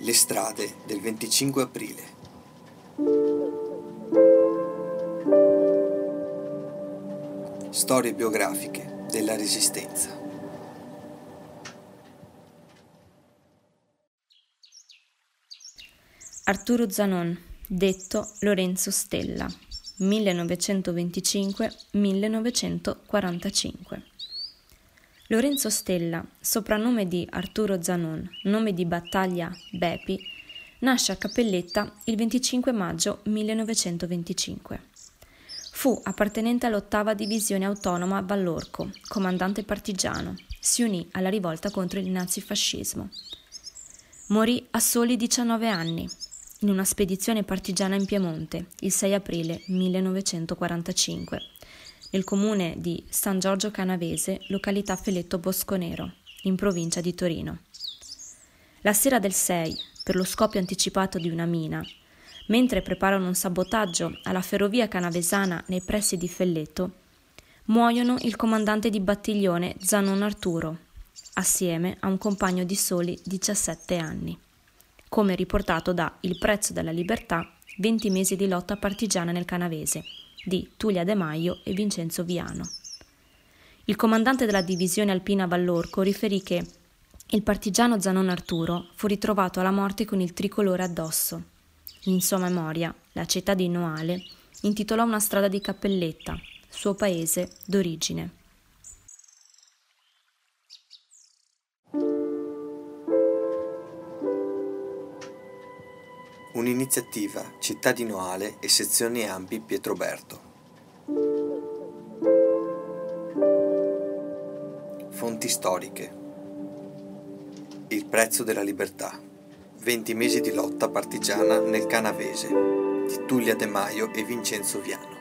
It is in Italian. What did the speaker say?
Le strade del 25 aprile. Storie biografiche della Resistenza. Arturo Zanon, detto Lorenzo Stella, 1925-1945. Lorenzo Stella, soprannome di Arturo Zanon, nome di battaglia Bepi, nasce a Cappelletta il 25 maggio 1925. Fu appartenente all'ottava divisione autonoma Vallorco, comandante partigiano. Si unì alla rivolta contro il nazifascismo. Morì a soli 19 anni, in una spedizione partigiana in Piemonte, il 6 aprile 1945 nel comune di San Giorgio Canavese, località Feletto Bosconero, in provincia di Torino. La sera del 6, per lo scoppio anticipato di una mina, mentre preparano un sabotaggio alla ferrovia canavesana nei pressi di Felletto, muoiono il comandante di battiglione Zanon Arturo, assieme a un compagno di soli 17 anni, come riportato da Il prezzo della libertà, 20 mesi di lotta partigiana nel Canavese, di Tulia De Maio e Vincenzo Viano. Il comandante della divisione alpina Vallorco riferì che il partigiano Zanon Arturo fu ritrovato alla morte con il tricolore addosso. In sua memoria, la città di Noale intitolò una strada di Cappelletta, suo paese d'origine. Un'iniziativa Città di Noale e sezioni Ampi Pietroberto. Fonti storiche. Il prezzo della libertà. 20 mesi di lotta partigiana nel Canavese di Tullia De Maio e Vincenzo Viano.